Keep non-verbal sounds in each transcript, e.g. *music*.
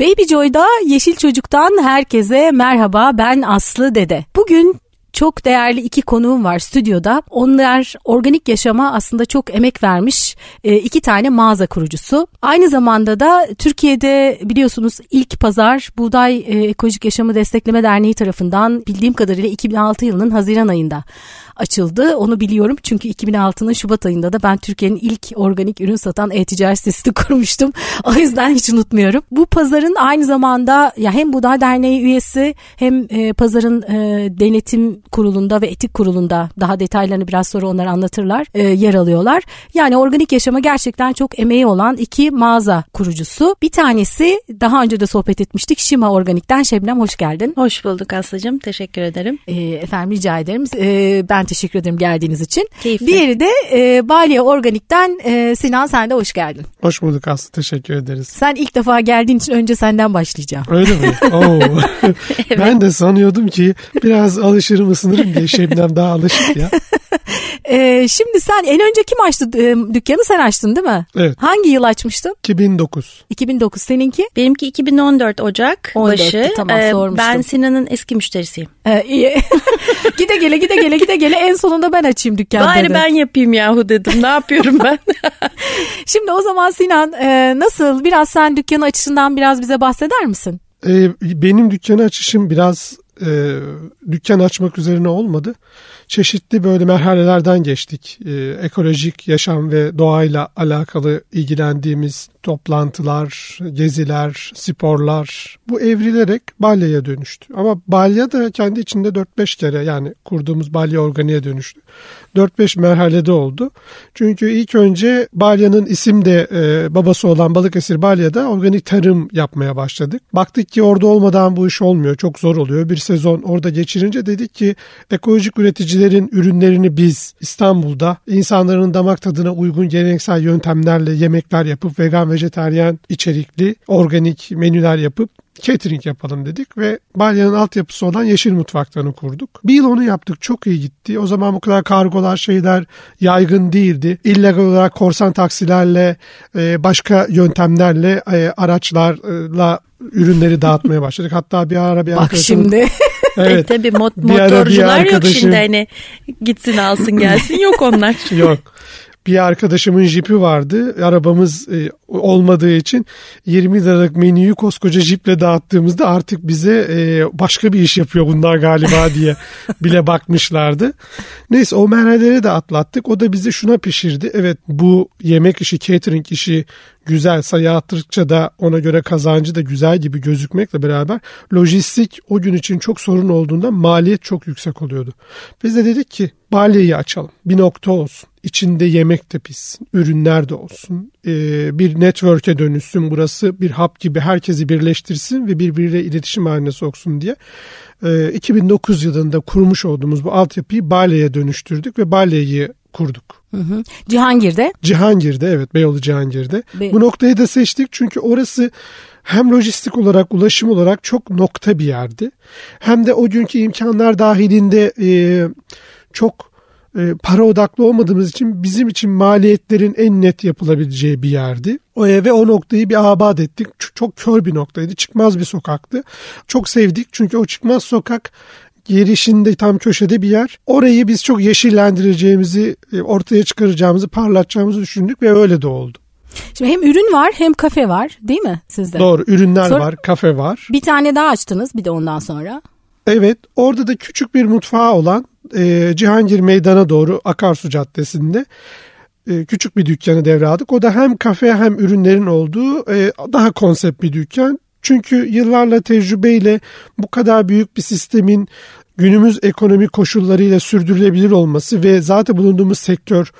Baby Joy'da Yeşil Çocuk'tan herkese merhaba ben Aslı Dede. Bugün çok değerli iki konuğum var stüdyoda. Onlar organik yaşama aslında çok emek vermiş e, iki tane mağaza kurucusu. Aynı zamanda da Türkiye'de biliyorsunuz ilk pazar Buğday e, Ekolojik Yaşamı Destekleme Derneği tarafından bildiğim kadarıyla 2006 yılının Haziran ayında açıldı. Onu biliyorum çünkü 2006'nın Şubat ayında da ben Türkiye'nin ilk organik ürün satan e-ticaret sitesini *laughs* kurmuştum. O yüzden hiç unutmuyorum. Bu pazarın aynı zamanda ya hem Buğday Derneği üyesi hem e, pazarın e, denetim kurulunda ve etik kurulunda daha detaylarını biraz sonra onlar anlatırlar e, yer alıyorlar. Yani organik yaşama gerçekten çok emeği olan iki mağaza kurucusu. Bir tanesi daha önce de sohbet etmiştik Şima Organik'ten Şebnem hoş geldin. Hoş bulduk Aslı'cığım teşekkür ederim. E, efendim rica ederim. E, ben teşekkür ederim geldiğiniz için. Keyifli. Diğeri de e, Balya Organik'ten e, Sinan sen de hoş geldin. Hoş bulduk Aslı teşekkür ederiz. Sen ilk defa geldiğin için önce senden başlayacağım. Öyle mi? *laughs* Oo. Ben de sanıyordum ki biraz alışırım ısınırım diye Şebnem daha alışık ya. *laughs* E, şimdi sen en önce kim açtı e, dükkanı sen açtın değil mi? Evet. Hangi yıl açmıştın? 2009. 2009 seninki? Benimki 2014 Ocak 14'tü, başı. tamam, Ee, sormuştum. ben Sinan'ın eski müşterisiyim. E, iyi. *laughs* gide gele gide gele gide gele en sonunda ben açayım dükkan Bari dedi. ben yapayım yahu dedim. Ne yapıyorum ben? *laughs* *laughs* Şimdi o zaman Sinan e, nasıl biraz sen dükkanı açışından biraz bize bahseder misin? Ee, benim dükkanı açışım biraz e, dükkan açmak üzerine olmadı. Çeşitli böyle merhalelerden geçtik. E, ekolojik yaşam ve doğayla alakalı ilgilendiğimiz toplantılar, geziler, sporlar bu evrilerek balyaya dönüştü. Ama balya da kendi içinde 4-5 kere yani kurduğumuz balya organiğe dönüştü. 4-5 merhalede oldu. Çünkü ilk önce balyanın isim de e, babası olan Balıkesir Balya'da organik tarım yapmaya başladık. Baktık ki orada olmadan bu iş olmuyor. Çok zor oluyor. Bir sezon orada geçirince dedik ki ekolojik üreticilerin ürünlerini biz İstanbul'da insanların damak tadına uygun geleneksel yöntemlerle yemekler yapıp vegan vejeteryan içerikli organik menüler yapıp catering yapalım dedik ve Balya'nın altyapısı olan Yeşil Mutfaklarını kurduk. Bir yıl onu yaptık. Çok iyi gitti. O zaman bu kadar kargolar şeyler yaygın değildi. İllegal olarak korsan taksilerle e, başka yöntemlerle e, araçlarla ürünleri dağıtmaya başladık. Hatta bir ara bir Bak arkadaşım- şimdi. Evet. E, tabii mot- Bir ara bir motorcular yok şimdi hani gitsin alsın gelsin yok onlar. *laughs* Yok. Bir arkadaşımın jipi vardı. Arabamız e, olmadığı için 20 liralık menüyü koskoca jiple dağıttığımızda artık bize e, başka bir iş yapıyor bunlar galiba diye *laughs* bile bakmışlardı. Neyse o merhaleleri de atlattık. O da bizi şuna pişirdi. Evet bu yemek işi, catering işi güzel sayı arttıkça da ona göre kazancı da güzel gibi gözükmekle beraber lojistik o gün için çok sorun olduğunda maliyet çok yüksek oluyordu. Biz de dedik ki balyeyi açalım. Bir nokta olsun. İçinde yemek de pişsin. Ürünler de olsun. Ee, bir network'e dönüşsün burası. Bir hub gibi herkesi birleştirsin ve birbiriyle iletişim haline soksun diye. Ee, 2009 yılında kurmuş olduğumuz bu altyapıyı Bale'ye dönüştürdük ve Bale'yi kurduk. Hı hı. Cihangir'de. Cihangir'de evet Beyoğlu Cihangir'de. Be- Bu noktayı da seçtik çünkü orası hem lojistik olarak ulaşım olarak çok nokta bir yerdi. Hem de o günkü imkanlar dahilinde e, çok e, para odaklı olmadığımız için bizim için maliyetlerin en net yapılabileceği bir yerdi. O ve o noktayı bir abat ettik. Ç- Çok kör bir noktaydı. Çıkmaz bir sokaktı. Çok sevdik çünkü o çıkmaz sokak girişinde tam köşede bir yer. Orayı biz çok yeşillendireceğimizi, e, ortaya çıkaracağımızı, parlatacağımızı düşündük ve öyle de oldu. Şimdi hem ürün var hem kafe var değil mi sizde? Doğru ürünler Sonra- var, kafe var. Bir tane daha açtınız bir de ondan sonra. Evet orada da küçük bir mutfağı olan e, Cihangir Meydan'a doğru Akarsu Caddesi'nde e, küçük bir dükkanı devraldık. O da hem kafe hem ürünlerin olduğu e, daha konsept bir dükkan. Çünkü yıllarla tecrübeyle bu kadar büyük bir sistemin günümüz ekonomi koşullarıyla sürdürülebilir olması ve zaten bulunduğumuz sektör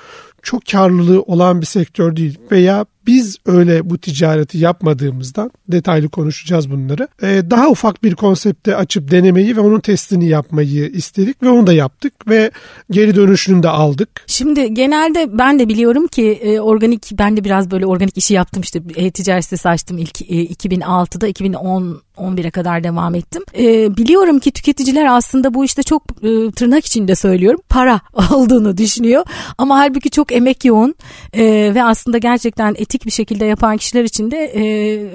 çok karlılığı olan bir sektör değil veya biz öyle bu ticareti yapmadığımızdan detaylı konuşacağız bunları. Ee, daha ufak bir konsepte açıp denemeyi ve onun testini yapmayı istedik ve onu da yaptık ve geri dönüşünü de aldık. Şimdi genelde ben de biliyorum ki e, organik ben de biraz böyle organik işi yaptım işte e-ticaret sitesi açtım ilk e, 2006'da 2010 11'e kadar devam ettim. E, biliyorum ki tüketiciler aslında bu işte çok e, tırnak içinde söylüyorum para *laughs* olduğunu düşünüyor ama halbuki çok emek yoğun e, ve aslında gerçekten etik bir şekilde yapan kişiler için de e,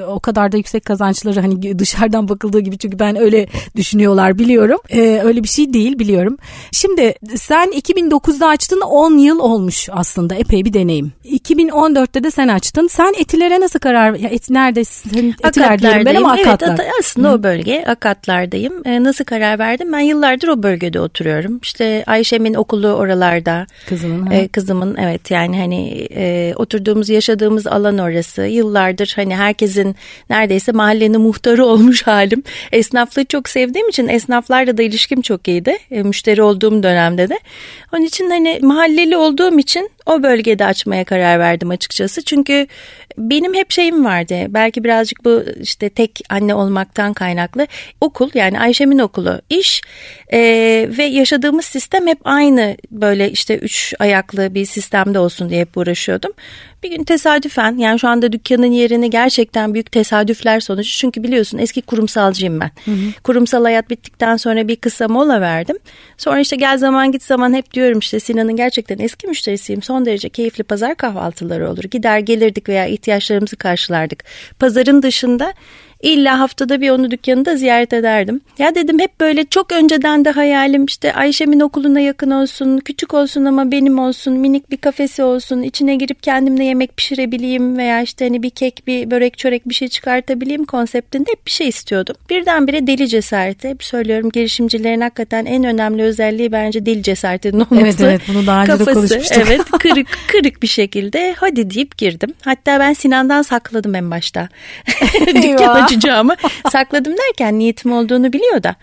o kadar da yüksek kazançları hani dışarıdan bakıldığı gibi çünkü ben öyle düşünüyorlar biliyorum. E, öyle bir şey değil biliyorum. Şimdi sen 2009'da açtın 10 yıl olmuş aslında epey bir deneyim. 2014'te de sen açtın. Sen etilere nasıl karar ya et neredesin? Etiler diyorum ben ama evet, akatlar. aslında Hı. o bölge akatlardayım. E, nasıl karar verdim? Ben yıllardır o bölgede oturuyorum. İşte Ayşem'in okulu oralarda. Kızımın. E, kızımın evet yani hani e, oturduğumuz yaşadığımız alan orası. Yıllardır hani herkesin neredeyse mahallenin muhtarı *laughs* olmuş halim. Esnaflığı çok sevdiğim için esnaflarla da ilişkim çok iyiydi. E, müşteri olduğum dönemde de. Onun için hani mahalleli olduğum için o bölgede açmaya karar verdim açıkçası. Çünkü benim hep şeyim vardı. Belki birazcık bu işte tek anne olmaktan kaynaklı. Okul yani Ayşem'in okulu, iş e, ve yaşadığımız sistem hep aynı böyle işte üç ayaklı bir sistemde olsun diye hep uğraşıyordum. Bir gün tesadüfen yani şu anda dükkanın yerini gerçekten büyük tesadüfler sonucu. Çünkü biliyorsun eski kurumsalcıyım ben. Hı hı. Kurumsal hayat bittikten sonra bir kısa mola verdim. Sonra işte gel zaman git zaman hep diyorum işte Sinan'ın gerçekten eski müşterisiyim. Son derece keyifli pazar kahvaltıları olur. Gider gelirdik veya ihtiyaçlarımızı karşılardık. Pazarın dışında İlla haftada bir onu dükkanında ziyaret ederdim. Ya dedim hep böyle çok önceden de hayalim işte Ayşem'in okuluna yakın olsun, küçük olsun ama benim olsun, minik bir kafesi olsun, içine girip kendimle yemek pişirebileyim veya işte hani bir kek, bir börek, çörek bir şey çıkartabileyim konseptinde hep bir şey istiyordum. Birdenbire deli cesareti. Hep söylüyorum girişimcilerin hakikaten en önemli özelliği bence deli cesaretinin olması. Evet evet bunu daha önce Kafası, de konuşmuştuk. Evet *laughs* kırık kırık bir şekilde hadi deyip girdim. Hatta ben Sinan'dan sakladım en başta. *laughs* Dükkan açacağımı sakladım derken niyetim olduğunu biliyor da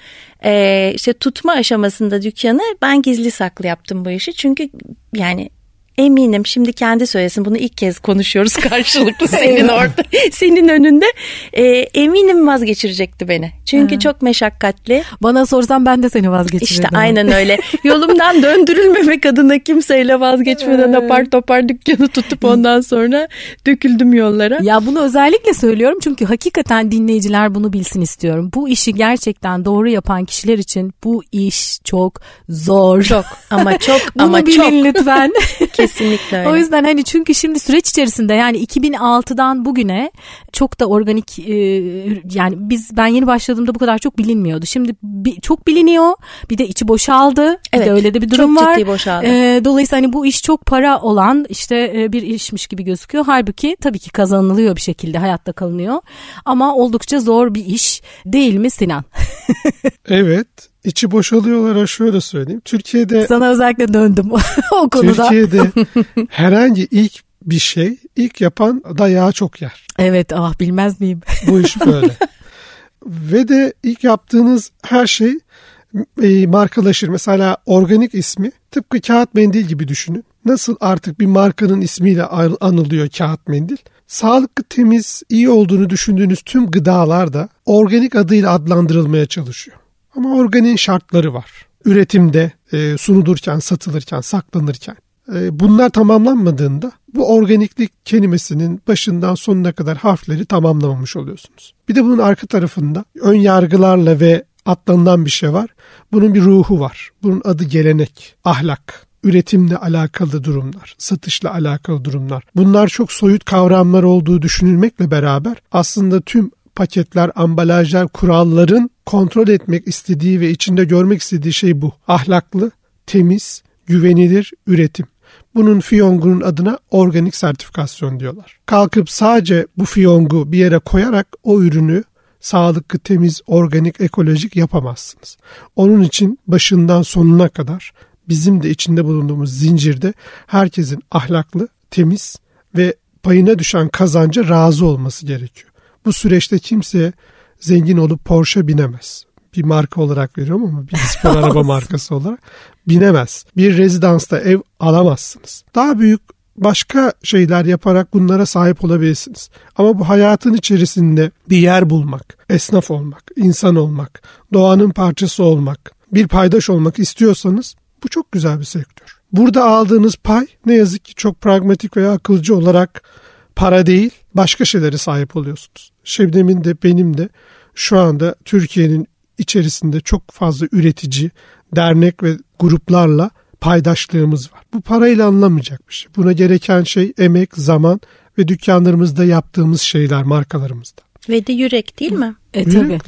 e, işte tutma aşamasında dükkanı ben gizli saklı yaptım bu işi. Çünkü yani eminim şimdi kendi söylesin. Bunu ilk kez konuşuyoruz *laughs* karşılıklı senin orada senin önünde. E, eminim vazgeçirecekti beni. Çünkü çok meşakkatli. Bana sorsan ben de seni vazgeçirirdim. İşte aynen öyle. Yolumdan *laughs* döndürülmemek adına kimseyle vazgeçmeden apar topar dükkanı tutup ondan sonra döküldüm yollara. Ya bunu özellikle söylüyorum çünkü hakikaten dinleyiciler bunu bilsin istiyorum. Bu işi gerçekten doğru yapan kişiler için bu iş çok zor. Çok ama çok *laughs* bunu ama bilin çok. lütfen Kesinlikle *laughs* öyle. O yüzden hani çünkü şimdi süreç içerisinde yani 2006'dan bugüne çok da organik e, yani biz ben yeni başladığımda bu kadar çok bilinmiyordu. Şimdi bi, çok biliniyor. Bir de içi boşaldı. Evet, bir de öyle de bir durum çok var. Çok ciddi boşaldı. E, dolayısıyla hani bu iş çok para olan işte e, bir işmiş gibi gözüküyor. Halbuki tabii ki kazanılıyor bir şekilde hayatta kalınıyor. Ama oldukça zor bir iş değil mi Sinan? *laughs* evet içi boşalıyorlar şöyle söyleyeyim. Türkiye'de sana özellikle döndüm *laughs* o konuda. Türkiye'de *laughs* herhangi ilk bir şey ilk yapan dayağı çok yer. Evet ah bilmez miyim? Bu iş böyle. *laughs* Ve de ilk yaptığınız her şey e, markalaşır. Mesela organik ismi tıpkı kağıt mendil gibi düşünün. Nasıl artık bir markanın ismiyle anılıyor kağıt mendil. Sağlıklı, temiz, iyi olduğunu düşündüğünüz tüm gıdalar da organik adıyla adlandırılmaya çalışıyor. Ama organiğin şartları var. Üretimde, e, sunulurken, satılırken, saklanırken. E, bunlar tamamlanmadığında bu organiklik kelimesinin başından sonuna kadar harfleri tamamlamamış oluyorsunuz. Bir de bunun arka tarafında ön yargılarla ve atlanılan bir şey var. Bunun bir ruhu var. Bunun adı gelenek, ahlak, üretimle alakalı durumlar, satışla alakalı durumlar. Bunlar çok soyut kavramlar olduğu düşünülmekle beraber aslında tüm paketler, ambalajlar, kuralların kontrol etmek istediği ve içinde görmek istediği şey bu. Ahlaklı, temiz, güvenilir üretim. Bunun fiyongunun adına organik sertifikasyon diyorlar. Kalkıp sadece bu fiyongu bir yere koyarak o ürünü sağlıklı, temiz, organik, ekolojik yapamazsınız. Onun için başından sonuna kadar bizim de içinde bulunduğumuz zincirde herkesin ahlaklı, temiz ve payına düşen kazanca razı olması gerekiyor. Bu süreçte kimse zengin olup Porsche binemez. Bir marka olarak veriyorum ama bir spor *laughs* araba markası olarak binemez. Bir rezidansta ev alamazsınız. Daha büyük başka şeyler yaparak bunlara sahip olabilirsiniz. Ama bu hayatın içerisinde bir yer bulmak, esnaf olmak, insan olmak, doğanın parçası olmak, bir paydaş olmak istiyorsanız bu çok güzel bir sektör. Burada aldığınız pay ne yazık ki çok pragmatik veya akılcı olarak para değil başka şeylere sahip oluyorsunuz. Şebnem'in de benim de şu anda Türkiye'nin içerisinde çok fazla üretici, dernek ve gruplarla paydaşlığımız var. Bu parayla anlamayacak bir şey. Buna gereken şey emek, zaman ve dükkanlarımızda yaptığımız şeyler markalarımızda. Ve de yürek değil mi? E tabii.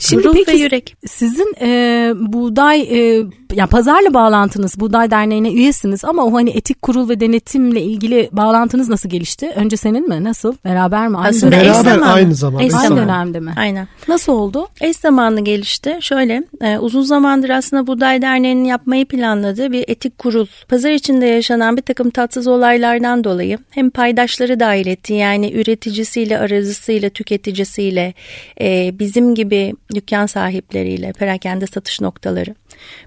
Şimdi Ruh peki ve yürek. sizin e, buğday e, yani pazarla bağlantınız Buğday Derneği'ne üyesiniz ama o hani etik kurul ve denetimle ilgili bağlantınız nasıl gelişti? Önce senin mi? Nasıl? Beraber mi? Aynı Aslında beraber zamanı. aynı zaman. Eş aynı dönemde mi? Aynen. Nasıl oldu? Eş zamanlı gelişti. Şöyle e, uzun zamandır aslında Buğday Derneği'nin yapmayı planladığı bir etik kurul. Pazar içinde yaşanan bir takım tatsız olaylardan dolayı hem paydaşları dahil etti yani üreticisiyle, aracısıyla, tüketicisiyle, e, bizim gibi dükkan sahipleriyle, perakende satış noktaları,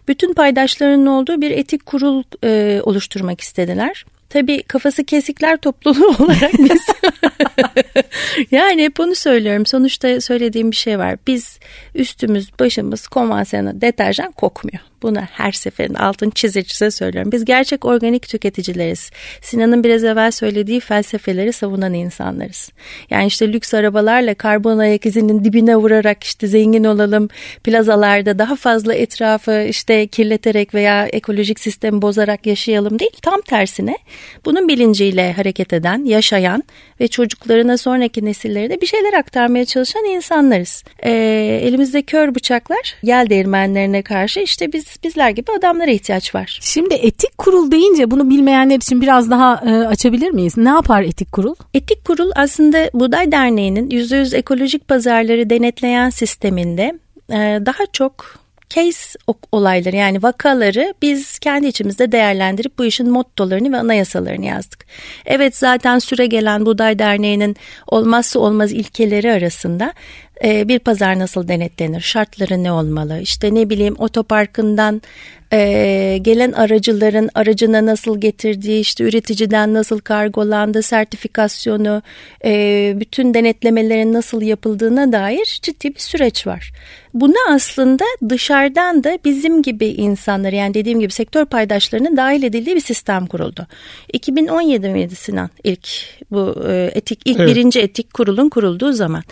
bütün paydaşlarının olduğu bir etik kurul e, oluşturmak istediler. Tabii kafası kesikler topluluğu *laughs* olarak biz *laughs* yani hep onu söylüyorum. Sonuçta söylediğim bir şey var. Biz üstümüz başımız konvansiyonel deterjan kokmuyor. Bunu her seferin altın çize çize söylüyorum. Biz gerçek organik tüketicileriz. Sinan'ın biraz evvel söylediği felsefeleri savunan insanlarız. Yani işte lüks arabalarla karbon ayak izinin dibine vurarak işte zengin olalım, plazalarda daha fazla etrafı işte kirleterek veya ekolojik sistemi bozarak yaşayalım değil. Tam tersine bunun bilinciyle hareket eden, yaşayan ve çocuklarına sonraki nesillere de bir şeyler aktarmaya çalışan insanlarız. Ee, elimizde kör bıçaklar, yel değirmenlerine karşı işte biz bizler gibi adamlara ihtiyaç var. Şimdi etik kurul deyince bunu bilmeyenler için biraz daha e, açabilir miyiz? Ne yapar etik kurul? Etik kurul aslında Buğday Derneği'nin %100 ekolojik pazarları denetleyen sisteminde e, daha çok case olayları yani vakaları biz kendi içimizde değerlendirip bu işin mottolarını ve anayasalarını yazdık. Evet zaten süre gelen Buğday Derneği'nin olmazsa olmaz ilkeleri arasında e, bir pazar nasıl denetlenir, şartları ne olmalı, işte ne bileyim otoparkından e, gelen aracıların aracına nasıl getirdiği, işte üreticiden nasıl kargolandı, sertifikasyonu, e, bütün denetlemelerin nasıl yapıldığına dair ciddi bir süreç var. Buna aslında dışarıdan da bizim gibi insanlar yani dediğim gibi sektör paydaşlarının dahil edildiği bir sistem kuruldu. 2017 miydi Sinan ilk bu e, etik ilk evet. birinci etik kurulun kurulduğu zaman.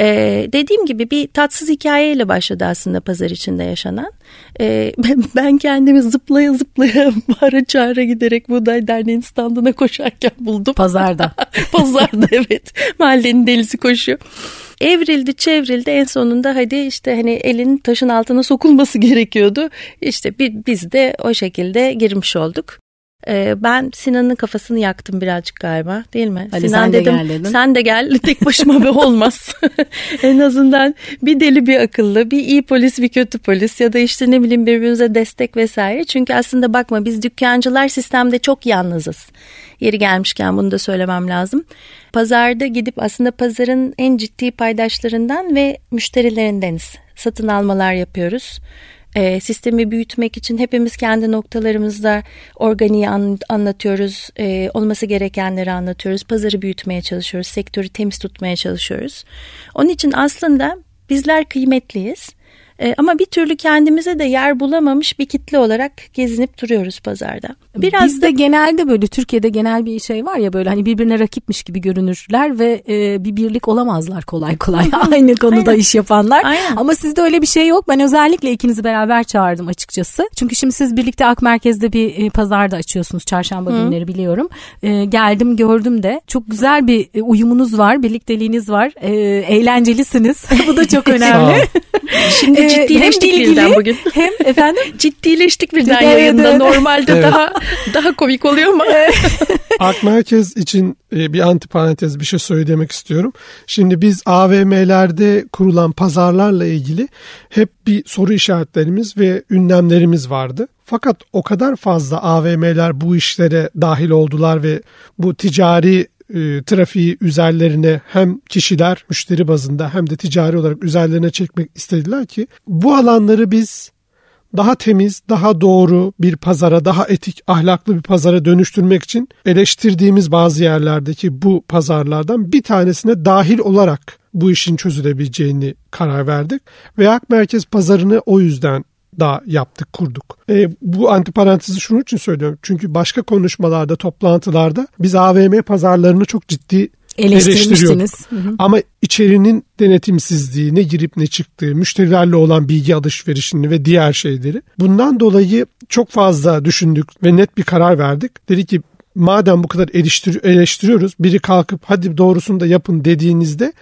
Ee, dediğim gibi bir tatsız hikayeyle başladı aslında pazar içinde yaşanan. *laughs* Ee, ben kendimi zıplaya zıplaya *laughs* bağıra çağıra giderek Buğday Derneği'nin standına koşarken buldum. Pazarda. *laughs* Pazarda evet. Mahallenin delisi koşuyor. Evrildi çevrildi en sonunda hadi işte hani elin taşın altına sokulması *laughs* gerekiyordu. İşte biz de o şekilde girmiş olduk. Ee, ben Sinan'ın kafasını yaktım birazcık galiba değil mi? Ali Sinan sen dedim, de gel dedim. Sen de gel tek başıma be olmaz. *laughs* en azından bir deli bir akıllı bir iyi polis bir kötü polis ya da işte ne bileyim birbirimize destek vesaire. Çünkü aslında bakma biz dükkancılar sistemde çok yalnızız. Yeri gelmişken bunu da söylemem lazım. Pazarda gidip aslında pazarın en ciddi paydaşlarından ve müşterilerindeniz. Satın almalar yapıyoruz e, sistemi büyütmek için hepimiz kendi noktalarımızda organiği an, anlatıyoruz, e, olması gerekenleri anlatıyoruz, pazarı büyütmeye çalışıyoruz, sektörü temiz tutmaya çalışıyoruz. Onun için aslında bizler kıymetliyiz. E, ama bir türlü kendimize de yer bulamamış bir kitle olarak gezinip duruyoruz pazarda. Biraz Bizde da... genelde böyle Türkiye'de genel bir şey var ya böyle hani birbirine rakipmiş gibi görünürler ve e, bir birlik olamazlar kolay kolay *laughs* aynı konuda Aynen. iş yapanlar. Aynen. Ama sizde öyle bir şey yok. Ben özellikle ikinizi beraber çağırdım açıkçası. Çünkü şimdi siz birlikte Ak Merkez'de bir e, pazarda açıyorsunuz çarşamba Hı. günleri biliyorum. E, geldim gördüm de çok güzel bir e, uyumunuz var, birlikteliğiniz var. E, eğlencelisiniz. *laughs* Bu da çok *laughs* önemli. Şimdi ee, ciddileştik hem birden bugün. Hem efendim *laughs* ciddileştik birden evet, yayında. Evet. Normalde evet. daha daha komik oluyor mu? *laughs* Ak Merkez için e, bir antiparantez bir şey söylemek istiyorum. Şimdi biz AVM'lerde kurulan pazarlarla ilgili hep bir soru işaretlerimiz ve ünlemlerimiz vardı. Fakat o kadar fazla AVM'ler bu işlere dahil oldular ve bu ticari e, trafiği üzerlerine hem kişiler müşteri bazında hem de ticari olarak üzerlerine çekmek istediler ki bu alanları biz daha temiz, daha doğru bir pazara, daha etik, ahlaklı bir pazara dönüştürmek için eleştirdiğimiz bazı yerlerdeki bu pazarlardan bir tanesine dahil olarak bu işin çözülebileceğini karar verdik. Ve Ak Merkez pazarını o yüzden da yaptık, kurduk. E, bu antiparantezi şunun için söylüyorum. Çünkü başka konuşmalarda, toplantılarda biz AVM pazarlarını çok ciddi eleştiriyorduk. Ama içerinin denetimsizliği, ne girip ne çıktığı, müşterilerle olan bilgi alışverişini ve diğer şeyleri. Bundan dolayı çok fazla düşündük ve net bir karar verdik. Dedi ki madem bu kadar eleştir eleştiriyoruz biri kalkıp hadi doğrusunu da yapın dediğinizde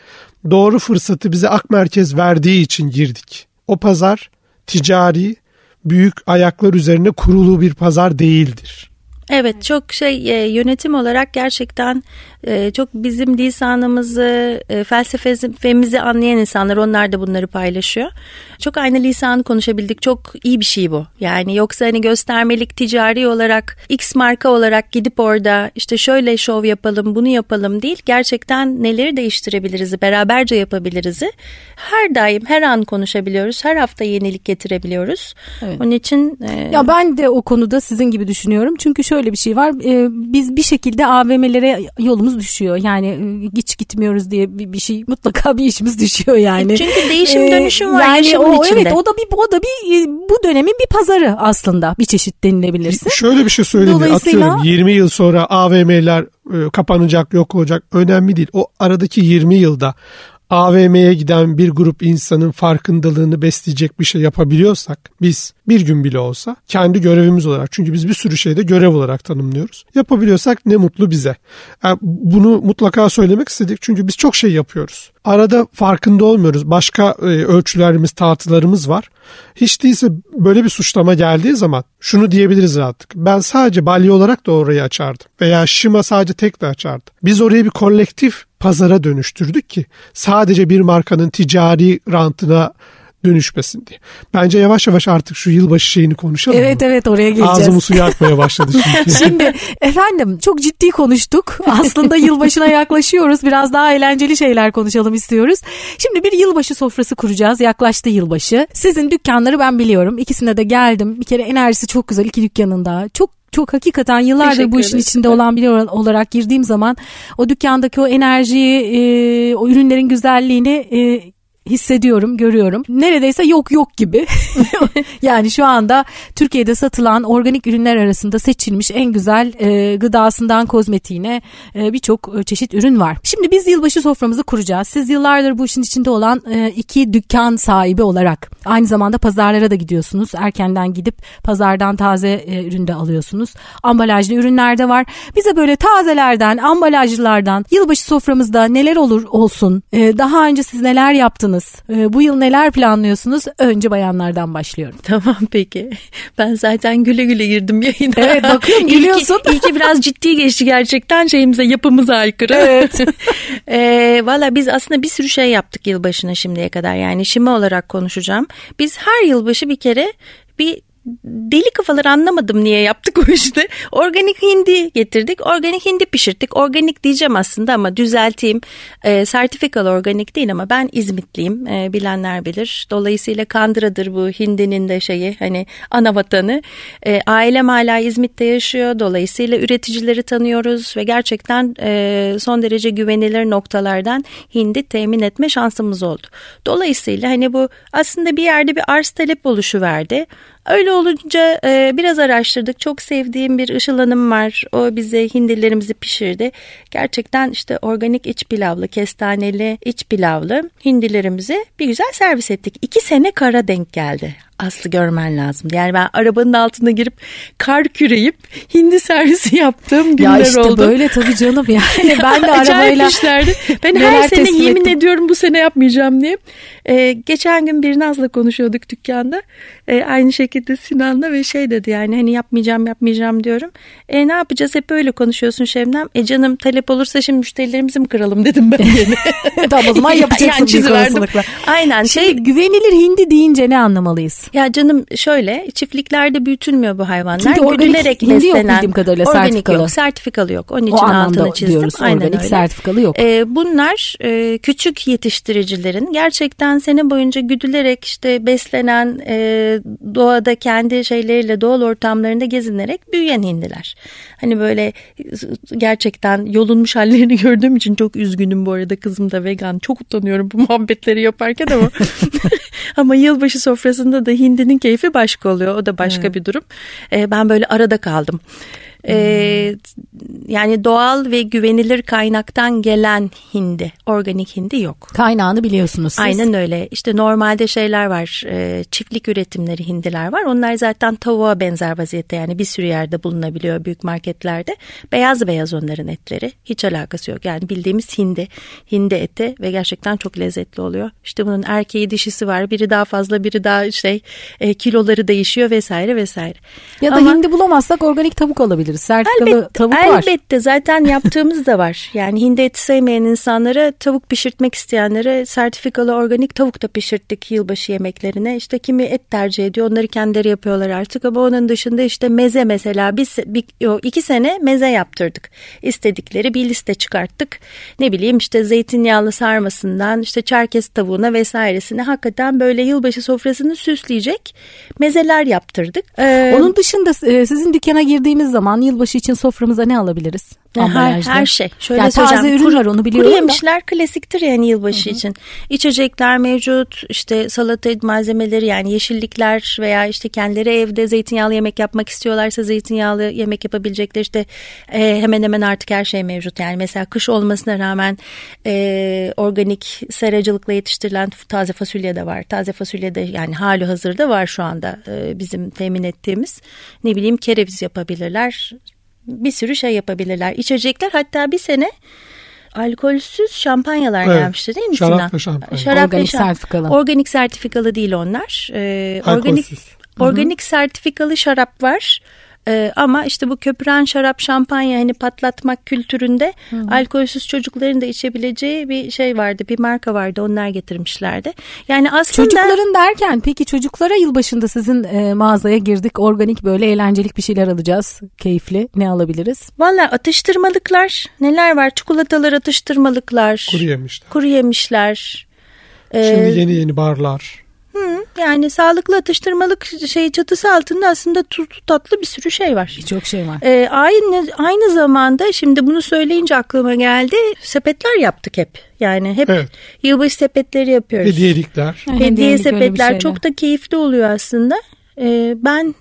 doğru fırsatı bize ak merkez verdiği için girdik. O pazar ticari büyük ayaklar üzerine kurulu bir pazar değildir. Evet çok şey e, yönetim olarak gerçekten e, çok bizim lisanımızı e, felsefemizi anlayan insanlar onlar da bunları paylaşıyor. Çok aynı lisanı konuşabildik çok iyi bir şey bu. Yani yoksa hani göstermelik ticari olarak X marka olarak gidip orada işte şöyle şov yapalım bunu yapalım değil. Gerçekten neleri değiştirebiliriz beraberce yapabiliriz. Her daim her an konuşabiliyoruz her hafta yenilik getirebiliyoruz. Evet. Onun için. E... Ya ben de o konuda sizin gibi düşünüyorum çünkü şöyle şöyle bir şey var. E, biz bir şekilde AVM'lere yolumuz düşüyor. Yani e, hiç gitmiyoruz diye bir, bir şey mutlaka bir işimiz düşüyor yani. E, çünkü değişim e, dönüşüm var yani o, içinde. Evet o da bir o da bir e, bu dönemin bir pazarı aslında bir çeşit denilebilirsin. Şöyle bir şey söyleyeyim. Dolayısıyla... Atıyorum 20 yıl sonra AVM'ler kapanacak yok olacak önemli değil. O aradaki 20 yılda AVM'ye giden bir grup insanın farkındalığını besleyecek bir şey yapabiliyorsak biz bir gün bile olsa kendi görevimiz olarak çünkü biz bir sürü şeyde görev olarak tanımlıyoruz. Yapabiliyorsak ne mutlu bize. Yani bunu mutlaka söylemek istedik çünkü biz çok şey yapıyoruz. Arada farkında olmuyoruz. Başka e, ölçülerimiz, tartılarımız var. Hiç değilse böyle bir suçlama geldiği zaman şunu diyebiliriz artık. Ben sadece balya olarak da orayı açardım. Veya Şima sadece tek de açardı. Biz orayı bir kolektif pazara dönüştürdük ki sadece bir markanın ticari rantına dönüşmesin diye. Bence yavaş yavaş artık şu yılbaşı şeyini konuşalım Evet mı? evet oraya geleceğiz. Ağzımı suya akmaya başladı *laughs* çünkü. Şimdi efendim çok ciddi konuştuk. Aslında yılbaşına yaklaşıyoruz. Biraz daha eğlenceli şeyler konuşalım istiyoruz. Şimdi bir yılbaşı sofrası kuracağız. Yaklaştı yılbaşı. Sizin dükkanları ben biliyorum. İkisine de geldim. Bir kere enerjisi çok güzel iki dükkanında. Çok çok hakikaten yıllardır bu işin içinde olan biri olarak girdiğim zaman o dükkandaki o enerjiyi, e, o ürünlerin güzelliğini e, hissediyorum, görüyorum. Neredeyse yok yok gibi. *laughs* yani şu anda Türkiye'de satılan organik ürünler arasında seçilmiş en güzel e, gıdasından kozmetiğine e, birçok e, çeşit ürün var. Şimdi biz yılbaşı soframızı kuracağız. Siz yıllardır bu işin içinde olan e, iki dükkan sahibi olarak aynı zamanda pazarlara da gidiyorsunuz. Erkenden gidip pazardan taze e, ürün de alıyorsunuz. Ambalajlı ürünler de var. Bize böyle tazelerden, ambalajlılardan yılbaşı soframızda neler olur olsun. E, daha önce siz neler yaptınız? Planlıyorsunuz? Ee, bu yıl neler planlıyorsunuz? Önce bayanlardan başlıyorum. Tamam peki. Ben zaten güle güle girdim yayına. Evet bakıyorum gülüyorsun. *laughs* İyi ki, biraz ciddi geçti gerçekten şeyimize yapımıza aykırı. Evet. *laughs* e, Valla biz aslında bir sürü şey yaptık yılbaşına şimdiye kadar. Yani şimdi olarak konuşacağım. Biz her yılbaşı bir kere bir deli kafaları anlamadım niye yaptık *laughs* o işte. Organik hindi getirdik. Organik hindi pişirdik. Organik diyeceğim aslında ama düzelteyim. E, sertifikalı organik değil ama ben İzmitliyim. E, bilenler bilir. Dolayısıyla Kandıra'dır bu hindinin de şeyi hani ana vatanı. E, ailem hala İzmit'te yaşıyor. Dolayısıyla üreticileri tanıyoruz ve gerçekten e, son derece güvenilir noktalardan hindi temin etme şansımız oldu. Dolayısıyla hani bu aslında bir yerde bir arz talep oluşu verdi. Öyle olunca e, biraz araştırdık. Çok sevdiğim bir Işıl Hanım var. O bize hindilerimizi pişirdi. Gerçekten işte organik iç pilavlı, kestaneli iç pilavlı hindilerimizi bir güzel servis ettik. İki sene kara denk geldi. Aslı görmen lazım. Yani ben arabanın altına girip kar küreyip hindi servisi yaptığım günler oldu. Ya işte oldu. böyle tabii canım yani. ben de *laughs* arabayla. işlerdi. Ben her sene yemin ettim. ediyorum bu sene yapmayacağım diye. Ee, geçen gün bir Naz'la konuşuyorduk dükkanda. Ee, aynı şekilde Sinan'la ve şey dedi yani hani yapmayacağım yapmayacağım diyorum. E, ne yapacağız hep böyle konuşuyorsun Şebnem. E canım talep olursa şimdi müşterilerimizi mi kıralım dedim ben. *laughs* tamam o zaman *laughs* yapacaksın yani bir Aynen. Şimdi şey, güvenilir hindi deyince ne anlamalıyız? Ya canım şöyle çiftliklerde büyütülemüyor bu hayvanlar. Çünkü Güdülerek beslenen. yok bildiğim kadarıyla organik sertifikalı. yok. Sertifikalı yok. Onun için o altını çizdim. Diyoruz, Aynen organik öyle. sertifikalı yok. Ee, bunlar e, küçük yetiştiricilerin gerçekten sene boyunca güdülerek işte beslenen e, doğada kendi şeyleriyle doğal ortamlarında gezinerek büyüyen hindiler. Hani böyle gerçekten yolunmuş hallerini *laughs* gördüğüm için çok üzgünüm bu arada. Kızım da vegan. Çok utanıyorum bu muhabbetleri yaparken ama *laughs* *laughs* ama yılbaşı sofrasında da hindinin keyfi başka oluyor. O da başka evet. bir durum. E, ben böyle arada kaldım. Ee, yani doğal ve güvenilir kaynaktan gelen hindi, organik hindi yok. Kaynağını biliyorsunuz siz. Aynen öyle. İşte normalde şeyler var, e, çiftlik üretimleri hindiler var. Onlar zaten tavuğa benzer vaziyette yani bir sürü yerde bulunabiliyor büyük marketlerde. Beyaz beyaz onların etleri. Hiç alakası yok. Yani bildiğimiz hindi, hindi eti ve gerçekten çok lezzetli oluyor. İşte bunun erkeği dişisi var. Biri daha fazla, biri daha şey e, kiloları değişiyor vesaire vesaire. Ya da Ama- hindi bulamazsak organik tavuk alabiliriz. Sertikalı Elbette, tavuk var. elbette zaten yaptığımız da var. *laughs* Yani hindi eti sevmeyen insanlara tavuk pişirtmek isteyenlere sertifikalı organik tavuk da pişirttik yılbaşı yemeklerine. İşte kimi et tercih ediyor onları kendileri yapıyorlar artık ama onun dışında işte meze mesela biz bir, iki sene meze yaptırdık. İstedikleri bir liste çıkarttık. Ne bileyim işte zeytinyağlı sarmasından işte çerkez tavuğuna vesairesine hakikaten böyle yılbaşı sofrasını süsleyecek mezeler yaptırdık. Ee, Onun dışında e, sizin dükkana girdiğimiz zaman yılbaşı için soframıza ne alabiliriz? Her, Ambalajda. her şey. Şöyle Yani taze söyleyeceğim. ürün var onu biliyorum Kuru da. yemişler klasiktir yani yılbaşı için. İçecekler mevcut, işte salata malzemeleri yani yeşillikler veya işte kendileri evde zeytinyağlı yemek yapmak istiyorlarsa zeytinyağlı yemek yapabilecekler işte e, hemen hemen artık her şey mevcut. Yani mesela kış olmasına rağmen e, organik seracılıkla yetiştirilen taze fasulye de var. Taze fasulye de yani hali hazırda var şu anda e, bizim temin ettiğimiz. Ne bileyim kereviz yapabilirler bir sürü şey yapabilirler. İçecekler hatta bir sene alkolsüz şampanyalar Evet, gelmişti değil mi şarap Sinan? ve şampanya. Şarap ve Organik şam- sertifikalı. Organik sertifikalı değil onlar. Ee, organik Alkolsüz. organik sertifikalı şarap var. Ee, ama işte bu köpüren şarap şampanya hani patlatmak kültüründe alkolsüz çocukların da içebileceği bir şey vardı bir marka vardı onlar getirmişlerdi. Yani aslında Çocukların derken peki çocuklara yılbaşında sizin e, mağazaya girdik. Organik böyle eğlencelik bir şeyler alacağız. Keyifli. Ne alabiliriz? Valla atıştırmalıklar neler var? Çikolatalar atıştırmalıklar. Kuru yemişler. Kuru yemişler. Ee, Şimdi yeni yeni barlar. Hı, yani sağlıklı atıştırmalık şey çatısı altında aslında tuzlu tatlı bir sürü şey var. Birçok şey var. Ee, aynı aynı zamanda şimdi bunu söyleyince aklıma geldi. Sepetler yaptık hep. Yani hep Evet. yılbaşı sepetleri yapıyoruz. Hediyelikler. Hediye Hediyelik sepetler şeyler. çok da keyifli oluyor aslında. Ee, ben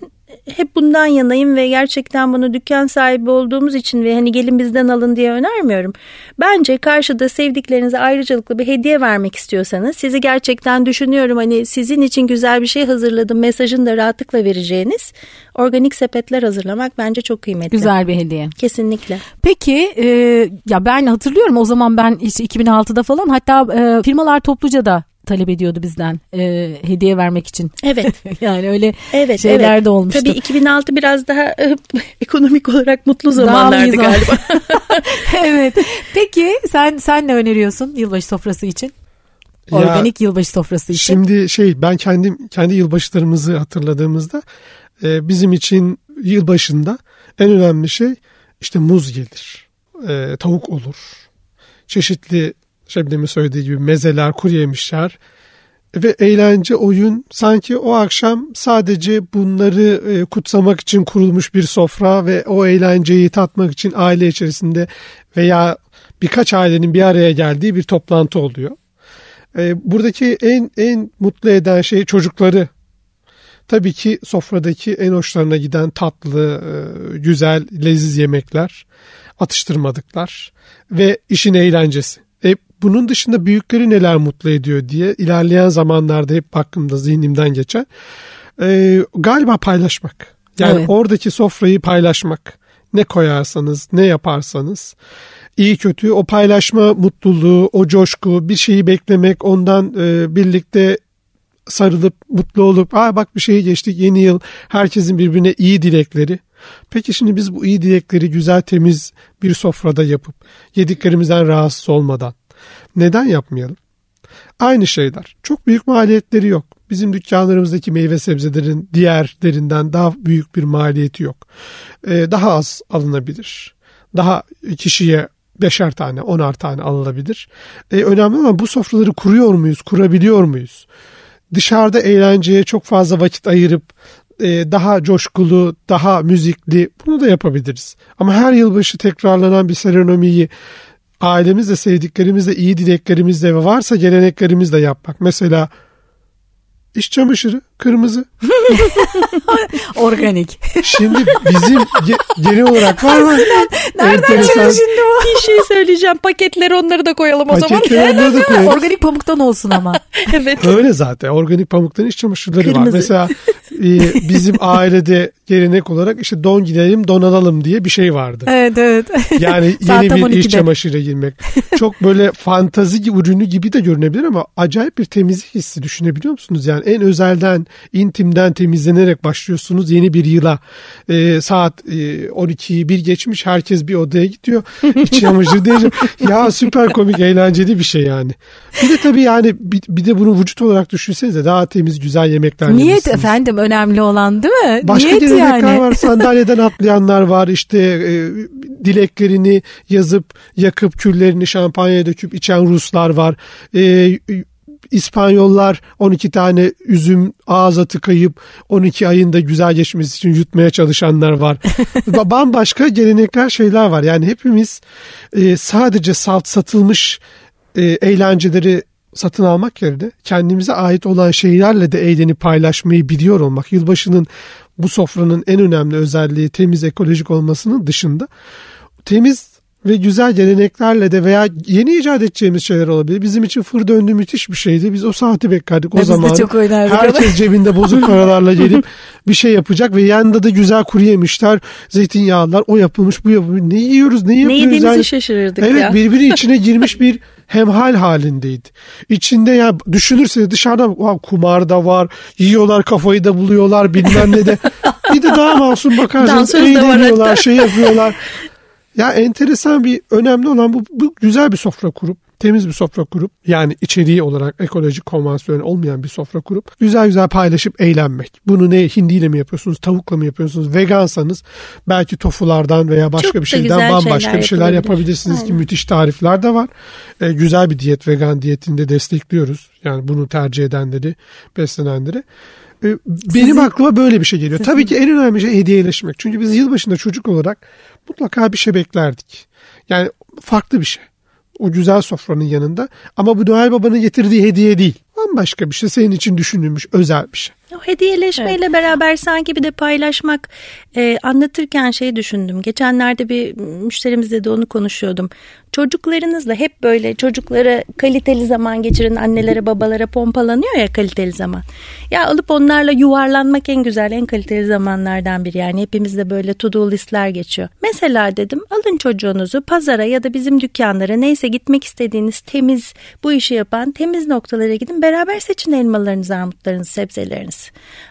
hep bundan yanayım ve gerçekten bunu dükkan sahibi olduğumuz için ve hani gelin bizden alın diye önermiyorum. Bence karşıda sevdiklerinize ayrıcalıklı bir hediye vermek istiyorsanız sizi gerçekten düşünüyorum hani sizin için güzel bir şey hazırladım mesajını da rahatlıkla vereceğiniz organik sepetler hazırlamak bence çok kıymetli. Güzel bir hediye. Kesinlikle. Peki e, ya ben hatırlıyorum o zaman ben işte 2006'da falan hatta e, firmalar topluca da talep ediyordu bizden e, hediye vermek için. Evet. *laughs* yani öyle Evet, şeyler evet. de olmuştu. Tabii 2006 biraz daha e, *laughs* ekonomik olarak mutlu zamanlardı galiba. *laughs* evet. Peki sen sen ne öneriyorsun yılbaşı sofrası için? Ya, Organik yılbaşı sofrası için. Şimdi şey ben kendim kendi yılbaşlarımızı hatırladığımızda e, bizim için yılbaşında en önemli şey işte muz gelir. E, tavuk olur. Çeşitli Şebnem'in söylediği gibi mezeler, kuru yemişler ve eğlence, oyun sanki o akşam sadece bunları e, kutsamak için kurulmuş bir sofra ve o eğlenceyi tatmak için aile içerisinde veya birkaç ailenin bir araya geldiği bir toplantı oluyor. E, buradaki en en mutlu eden şey çocukları. Tabii ki sofradaki en hoşlarına giden tatlı, e, güzel, leziz yemekler, atıştırmadıklar ve işin eğlencesi. Bunun dışında büyükleri neler mutlu ediyor diye ilerleyen zamanlarda hep aklımda zihnimden geçen e, galiba paylaşmak. Yani Evet. oradaki sofrayı paylaşmak. Ne koyarsanız, ne yaparsanız iyi kötü o paylaşma mutluluğu, o coşku, bir şeyi beklemek, ondan e, birlikte sarılıp mutlu olup Aa bak bir şey geçtik yeni yıl herkesin birbirine iyi dilekleri. Peki şimdi biz bu iyi dilekleri güzel temiz bir sofrada yapıp yediklerimizden rahatsız olmadan neden yapmayalım? Aynı şeyler. Çok büyük maliyetleri yok. Bizim dükkanlarımızdaki meyve sebzelerin diğerlerinden daha büyük bir maliyeti yok. Ee, daha az alınabilir. Daha kişiye beşer tane, onar tane alınabilir. Ee, önemli olan bu sofraları kuruyor muyuz, kurabiliyor muyuz? Dışarıda eğlenceye çok fazla vakit ayırıp e, daha coşkulu, daha müzikli bunu da yapabiliriz. Ama her yılbaşı tekrarlanan bir serenomiyi ailemizle, sevdiklerimizle, iyi dileklerimizle ve varsa geleneklerimizle yapmak. Mesela iş çamaşırı Kırmızı. *laughs* Organik. Şimdi bizim ge- genel olarak var mı? Nereden çıktı şimdi bu? Bir şey söyleyeceğim. Paketleri onları da koyalım o zaman. Paketleri onları da koyalım. Organik pamuktan olsun ama. *laughs* evet. Öyle zaten. Organik pamukların iç çamaşırları var. Kırmızı. Mesela e, bizim ailede gelenek olarak işte don gidelim don alalım diye bir şey vardı. Evet evet. Yani *laughs* yeni bir iç 12'de. çamaşırıyla girmek. Çok böyle fantazi ürünü gibi de görünebilir ama acayip bir temizlik hissi düşünebiliyor musunuz? Yani en özelden, intimden temizlenerek başlıyorsunuz yeni bir yıla. Ee, saat e, 12'yi bir geçmiş herkes bir odaya gidiyor. *laughs* İç çamaşır değil. Ya süper komik eğlenceli bir şey yani. Bir de tabii yani bir, bir de bunu vücut olarak düşünsenize daha temiz güzel yemekler Niyet yemişsiniz. efendim önemli olan değil mi? Başka Niyet gelenekler yani. var. Sandalyeden atlayanlar var. İşte e, dileklerini yazıp yakıp küllerini şampanyaya döküp içen Ruslar var. E, İspanyollar 12 tane üzüm ağza tıkayıp 12 ayında güzel geçmesi için yutmaya çalışanlar var. *laughs* Ba- Bambaşka gelenekler şeyler var. Yani hepimiz e, sadece salt satılmış e, eğlenceleri satın almak yerine kendimize ait olan şeylerle de eğlenip paylaşmayı biliyor olmak. Yılbaşının bu sofranın en önemli özelliği temiz ekolojik olmasının dışında temiz ve güzel geleneklerle de veya yeni icat edeceğimiz şeyler olabilir. Bizim için fır döndü müthiş bir şeydi. Biz o saati beklerdik o Biz de zaman. çok oynardık Herkes cebinde bozuk *laughs* paralarla gelip bir şey yapacak ve yanında da güzel kuru yemişler, zeytinyağlılar, o yapılmış bu yapılmış. Ne yiyoruz ne Ne yapıyoruz? yediğimizi Yani- şaşırırdık Evet ya. birbiri *laughs* içine girmiş bir hemhal halindeydi. İçinde ya düşünürseniz dışarıda "Ulan kumar da var, yiyorlar kafayı da buluyorlar bilmem ne de. *laughs* Bir de daha masum var eğleniyorlar, şey yapıyorlar. Ya enteresan bir önemli olan bu, bu güzel bir sofra kurup temiz bir sofra kurup yani içeriği olarak ekolojik konvansiyonel olmayan bir sofra kurup güzel güzel paylaşıp eğlenmek. Bunu ne hindiyle mi yapıyorsunuz, tavukla mı yapıyorsunuz? Vegansanız belki tofulardan veya başka Çok bir şeyden bambaşka şeyler bir şeyler yapabilirsiniz ki Aynen. müthiş tarifler de var. E, güzel bir diyet vegan diyetinde destekliyoruz. Yani bunu tercih edenleri, beslenenleri. E, benim Sizin- aklıma böyle bir şey geliyor. Tabii ki en önemli şey hediyeleşmek. Çünkü biz yılbaşında çocuk olarak mutlaka bir şey beklerdik. Yani farklı bir şey. O güzel sofranın yanında. Ama bu Noel Baba'nın getirdiği hediye değil. Bambaşka bir şey. Senin için düşünülmüş özel bir şey. O hediyeleşmeyle beraber sanki bir de paylaşmak e, anlatırken şey düşündüm. Geçenlerde bir müşterimizle de onu konuşuyordum. Çocuklarınızla hep böyle çocuklara kaliteli zaman geçirin annelere babalara pompalanıyor ya kaliteli zaman. Ya alıp onlarla yuvarlanmak en güzel en kaliteli zamanlardan biri. Yani hepimizde böyle to do listler geçiyor. Mesela dedim alın çocuğunuzu pazara ya da bizim dükkanlara neyse gitmek istediğiniz temiz bu işi yapan temiz noktalara gidin. Beraber seçin elmalarınızı, armutlarınızı, sebzelerinizi.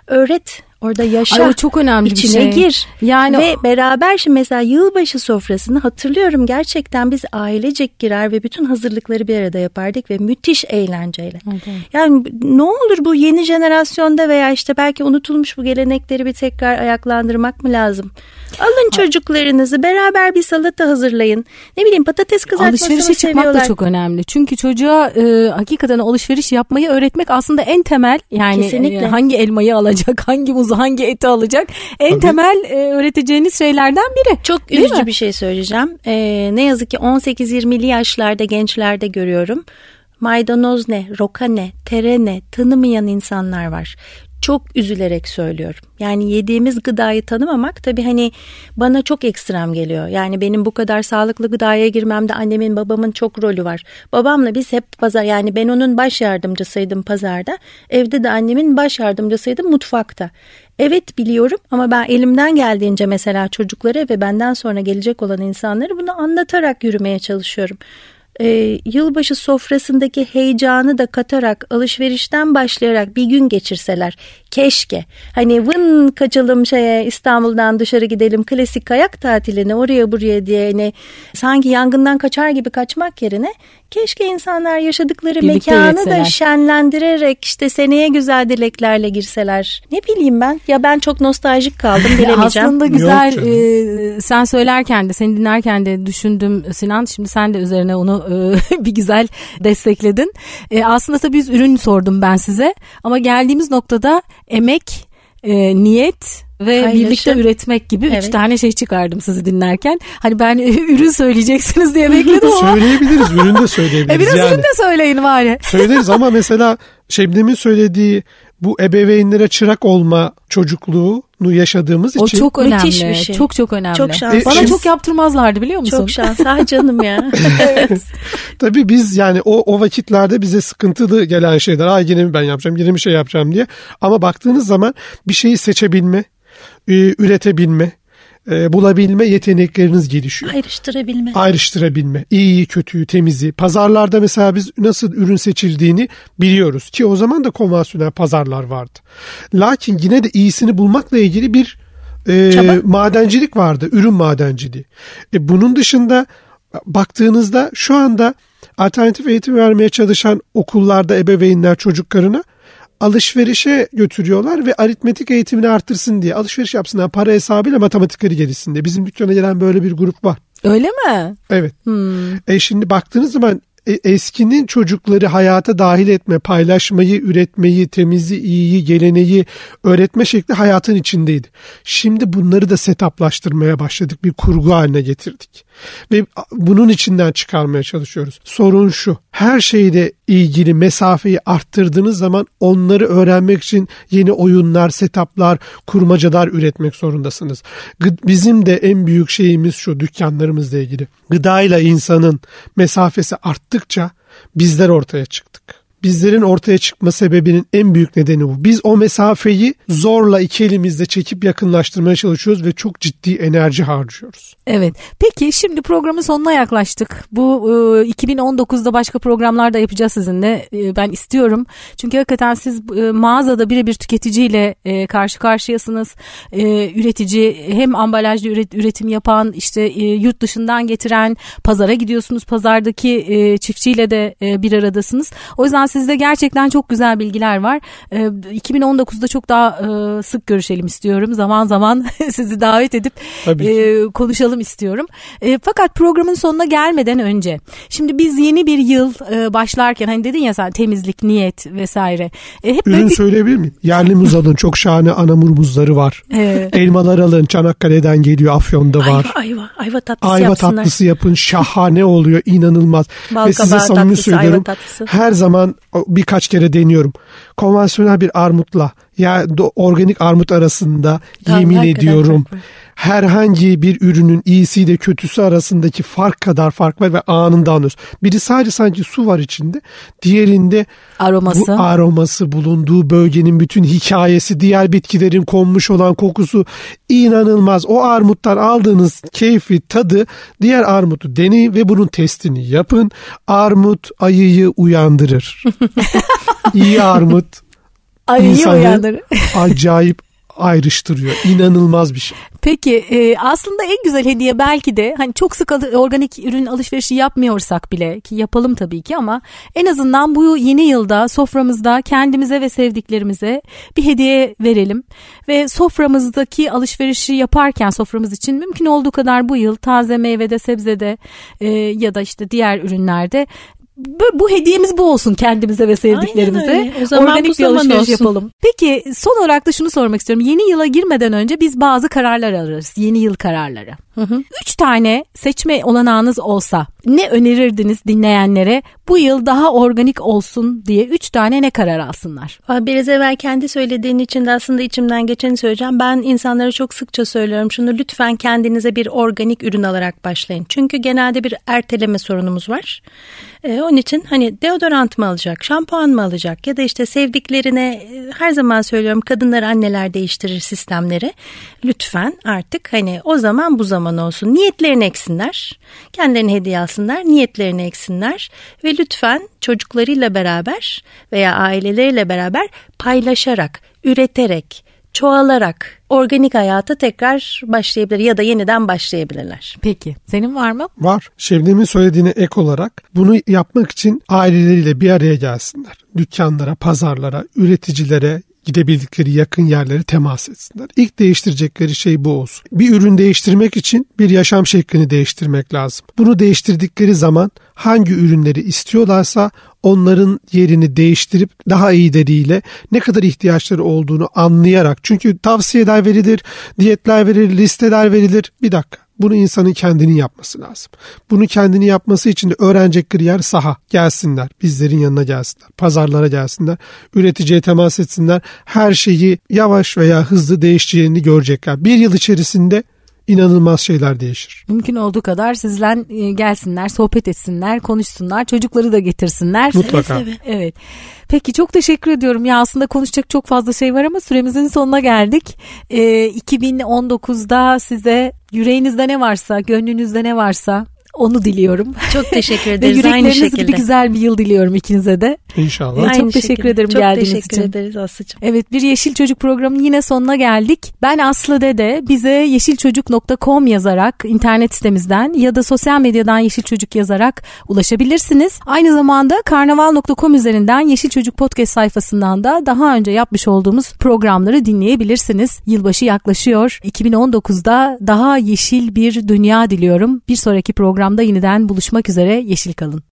Öğret. Orada yaşa. Ay, o çok önemli bir İçine şey. gir. Yani ve beraber şimdi mesela yılbaşı sofrasını hatırlıyorum gerçekten biz ailecek girer ve bütün hazırlıkları bir arada yapardık ve müthiş eğlenceyle. Evet. Yani ne olur bu yeni jenerasyonda veya işte belki unutulmuş bu gelenekleri bir tekrar ayaklandırmak mı lazım? Alın çocuklarınızı beraber bir salata hazırlayın. Ne bileyim patates kızartmasını Alışverişe çıkmak seviyorlar. da çok önemli. Çünkü çocuğa e, hakikaten alışveriş yapmayı öğretmek aslında en temel yani Kesinlikle. e, hangi elmayı alacak, *laughs* hangi muzu, hangi eti alacak en Tabii. temel e, öğreteceğiniz şeylerden biri. Çok Değil üzücü mi? bir şey söyleyeceğim. Ee, ne yazık ki 18-20'li yaşlarda gençlerde görüyorum. Maydanoz ne, roka ne, tere ne tanımayan insanlar var. Çok üzülerek söylüyorum. Yani yediğimiz gıdayı tanımamak tabii hani bana çok ekstrem geliyor. Yani benim bu kadar sağlıklı gıdaya girmemde annemin babamın çok rolü var. Babamla biz hep pazar yani ben onun baş yardımcısıydım pazarda. Evde de annemin baş yardımcısıydım mutfakta. Evet biliyorum ama ben elimden geldiğince mesela çocuklara ve benden sonra gelecek olan insanları bunu anlatarak yürümeye çalışıyorum. Ee, yılbaşı sofrasındaki heyecanı da katarak alışverişten başlayarak bir gün geçirseler keşke hani vın kaçalım şeye İstanbul'dan dışarı gidelim klasik kayak tatiline oraya buraya diye hani sanki yangından kaçar gibi kaçmak yerine keşke insanlar yaşadıkları Birlikte mekanı da şenlendirerek işte seneye güzel dileklerle girseler. Ne bileyim ben ya ben çok nostaljik kaldım *laughs* bilemeyeceğim. Aslında güzel e, sen söylerken de seni dinlerken de düşündüm Sinan. Şimdi sen de üzerine onu e, *laughs* bir güzel destekledin. E, aslında tabii biz ürün sordum ben size ama geldiğimiz noktada emek, e, niyet ve Paylaşım. birlikte üretmek gibi üç Evet. tane şey çıkardım sizi dinlerken. Hani ben *laughs* ürün söyleyeceksiniz diye bekledim ama. Söyleyebiliriz. Ürün de *laughs* E söyleyebiliriz biraz yani. ürün de söyleyin bari. Söyleriz ama mesela Şebnem'in söylediği bu ebeveynlere çırak olma çocukluğunu yaşadığımız o için. O çok önemli. Müthiş bir şey. Çok çok önemli. Çok şans. Bana çok yaptırmazlardı biliyor musun? Çok şans. Ah canım ya. *laughs* *laughs* evet. Tabii biz yani o, o vakitlerde bize sıkıntılı gelen şeyler. Ay yine mi ben yapacağım, yine bir şey yapacağım diye. Ama baktığınız zaman bir şeyi seçebilme, üretebilme, e, bulabilme yetenekleriniz gelişiyor. Ayrıştırabilme. Ayrıştırabilme. İyiyi, kötüyü, temizi. Pazarlarda mesela biz nasıl ürün seçildiğini biliyoruz ki o zaman da konvansiyonel pazarlar vardı. Lakin yine de iyisini bulmakla ilgili bir e, madencilik vardı. Ürün madenciliği. E, bunun dışında baktığınızda şu anda alternatif eğitim vermeye çalışan okullarda ebeveynler çocuklarına alışverişe götürüyorlar ve aritmetik eğitimini arttırsın diye alışveriş yapsınlar para hesabıyla matematikleri gelişsin diye. Bizim dükkana gelen böyle bir grup var. Öyle mi? Evet. Hmm. E şimdi baktığınız zaman eskinin çocukları hayata dahil etme, paylaşmayı, üretmeyi, temizi, iyiyi, geleneği öğretme şekli hayatın içindeydi. Şimdi bunları da setaplaştırmaya başladık. Bir kurgu haline getirdik. Ve bunun içinden çıkarmaya çalışıyoruz. Sorun şu. Her şeyle ilgili mesafeyi arttırdığınız zaman onları öğrenmek için yeni oyunlar, setaplar, kurmacalar üretmek zorundasınız. Bizim de en büyük şeyimiz şu dükkanlarımızla ilgili. Gıdayla insanın mesafesi arttıkça bizler ortaya çıktık bizlerin ortaya çıkma sebebinin en büyük nedeni bu. Biz o mesafeyi zorla iki elimizle çekip yakınlaştırmaya çalışıyoruz ve çok ciddi enerji harcıyoruz. Evet. Peki şimdi programın sonuna yaklaştık. Bu e, 2019'da başka programlar da yapacağız sizinle. E, ben istiyorum. Çünkü hakikaten siz e, mağazada birebir tüketiciyle e, karşı karşıyasınız. E, üretici hem ambalajlı üret, üretim yapan, işte e, yurt dışından getiren, pazara gidiyorsunuz. Pazardaki e, çiftçiyle de e, bir aradasınız. O yüzden sizde gerçekten çok güzel bilgiler var. E, 2019'da çok daha e, sık görüşelim istiyorum. Zaman zaman *laughs* sizi davet edip e, konuşalım istiyorum. E, fakat programın sonuna gelmeden önce şimdi biz yeni bir yıl e, başlarken hani dedin ya sen temizlik, niyet vesaire. E, hep Ürün bir... söyleyebilir miyim? Yerli muz *laughs* alın. Çok şahane anamur muzları var. Evet. Elmalar alın. Çanakkale'den geliyor. Afyon'da var. Ayva, ayva, ayva tatlısı Ayva yapsınlar. tatlısı yapın. Şahane oluyor. inanılmaz. Bal Ve size samimi söylüyorum. Her zaman birkaç kere deniyorum. Konvansiyonel bir armutla ya organik armut arasında tamam, yemin ediyorum herhangi bir ürünün iyisiyle kötüsü arasındaki fark kadar fark var ve anında anlıyoruz. Biri sadece sanki su var içinde. Diğerinde aroması. bu aroması bulunduğu bölgenin bütün hikayesi, diğer bitkilerin konmuş olan kokusu inanılmaz. O armuttan aldığınız keyfi, tadı diğer armutu deneyin ve bunun testini yapın. Armut ayıyı uyandırır. *laughs* İyi armut Ayıyı uyandırır. *laughs* acayip ayrıştırıyor. İnanılmaz bir şey. Peki e, aslında en güzel hediye belki de hani çok sık organik ürün alışverişi yapmıyorsak bile ki yapalım tabii ki ama en azından bu yeni yılda soframızda kendimize ve sevdiklerimize bir hediye verelim ve soframızdaki alışverişi yaparken soframız için mümkün olduğu kadar bu yıl taze meyvede sebzede e, ya da işte diğer ürünlerde bu, hediyemiz bu olsun kendimize ve sevdiklerimize. O zaman Organik bir alışveriş olsun. yapalım. Peki son olarak da şunu sormak istiyorum. Yeni yıla girmeden önce biz bazı kararlar alırız. Yeni yıl kararları. Hı hı. Üç tane seçme olanağınız olsa ne önerirdiniz dinleyenlere bu yıl daha organik olsun diye üç tane ne karar alsınlar? Biraz evvel kendi söylediğin için de aslında içimden geçeni söyleyeceğim. Ben insanlara çok sıkça söylüyorum şunu lütfen kendinize bir organik ürün alarak başlayın. Çünkü genelde bir erteleme sorunumuz var. Ee, onun için hani deodorant mı alacak, şampuan mı alacak ya da işte sevdiklerine e, her zaman söylüyorum kadınlar anneler değiştirir sistemleri. Lütfen artık hani o zaman bu zaman olsun. Niyetlerini eksinler. Kendilerine hediye alsınlar. Niyetlerini eksinler. Ve lütfen çocuklarıyla beraber veya aileleriyle beraber paylaşarak, üreterek, çoğalarak organik hayata tekrar başlayabilir ya da yeniden başlayabilirler. Peki senin var mı? Var. Şebnem'in söylediğine ek olarak bunu yapmak için aileleriyle bir araya gelsinler. Dükkanlara, pazarlara, üreticilere, gidebildikleri yakın yerlere temas etsinler. İlk değiştirecekleri şey bu olsun. Bir ürün değiştirmek için bir yaşam şeklini değiştirmek lazım. Bunu değiştirdikleri zaman hangi ürünleri istiyorlarsa onların yerini değiştirip daha iyileriyle ne kadar ihtiyaçları olduğunu anlayarak çünkü tavsiyeler verilir, diyetler verilir, listeler verilir. Bir dakika Bunu insanın kendini yapması lazım. Bunu kendini yapması için de öğrenecekleri yer saha. Gelsinler, bizlerin yanına gelsinler, pazarlara gelsinler, üreticiye temas etsinler. Her şeyi yavaş veya hızlı değişeceğini görecekler. Bir yıl içerisinde inanılmaz şeyler değişir. Mümkün olduğu kadar sizden e, gelsinler, sohbet etsinler, konuşsunlar, çocukları da getirsinler. Mutlaka. Seve. Evet. Peki çok teşekkür ediyorum. Ya aslında konuşacak çok fazla şey var ama süremizin sonuna geldik. Ee, 2019'da size yüreğinizde ne varsa, gönlünüzde ne varsa onu diliyorum. Çok teşekkür *laughs* Ve ederiz aynı yürekleriniz şekilde. gibi güzel bir yıl diliyorum ikinize de. İnşallah. Çok Aynı teşekkür şekilde. ederim Çok geldiğiniz teşekkür için. ederiz Aslı'cığım. Evet bir Yeşil Çocuk programının yine sonuna geldik. Ben Aslı Dede. Bize yeşilçocuk.com yazarak internet sitemizden ya da sosyal medyadan Yeşil Çocuk yazarak ulaşabilirsiniz. Aynı zamanda karnaval.com üzerinden Yeşil Çocuk podcast sayfasından da daha önce yapmış olduğumuz programları dinleyebilirsiniz. Yılbaşı yaklaşıyor. 2019'da daha yeşil bir dünya diliyorum. Bir sonraki programda yeniden buluşmak üzere. Yeşil kalın.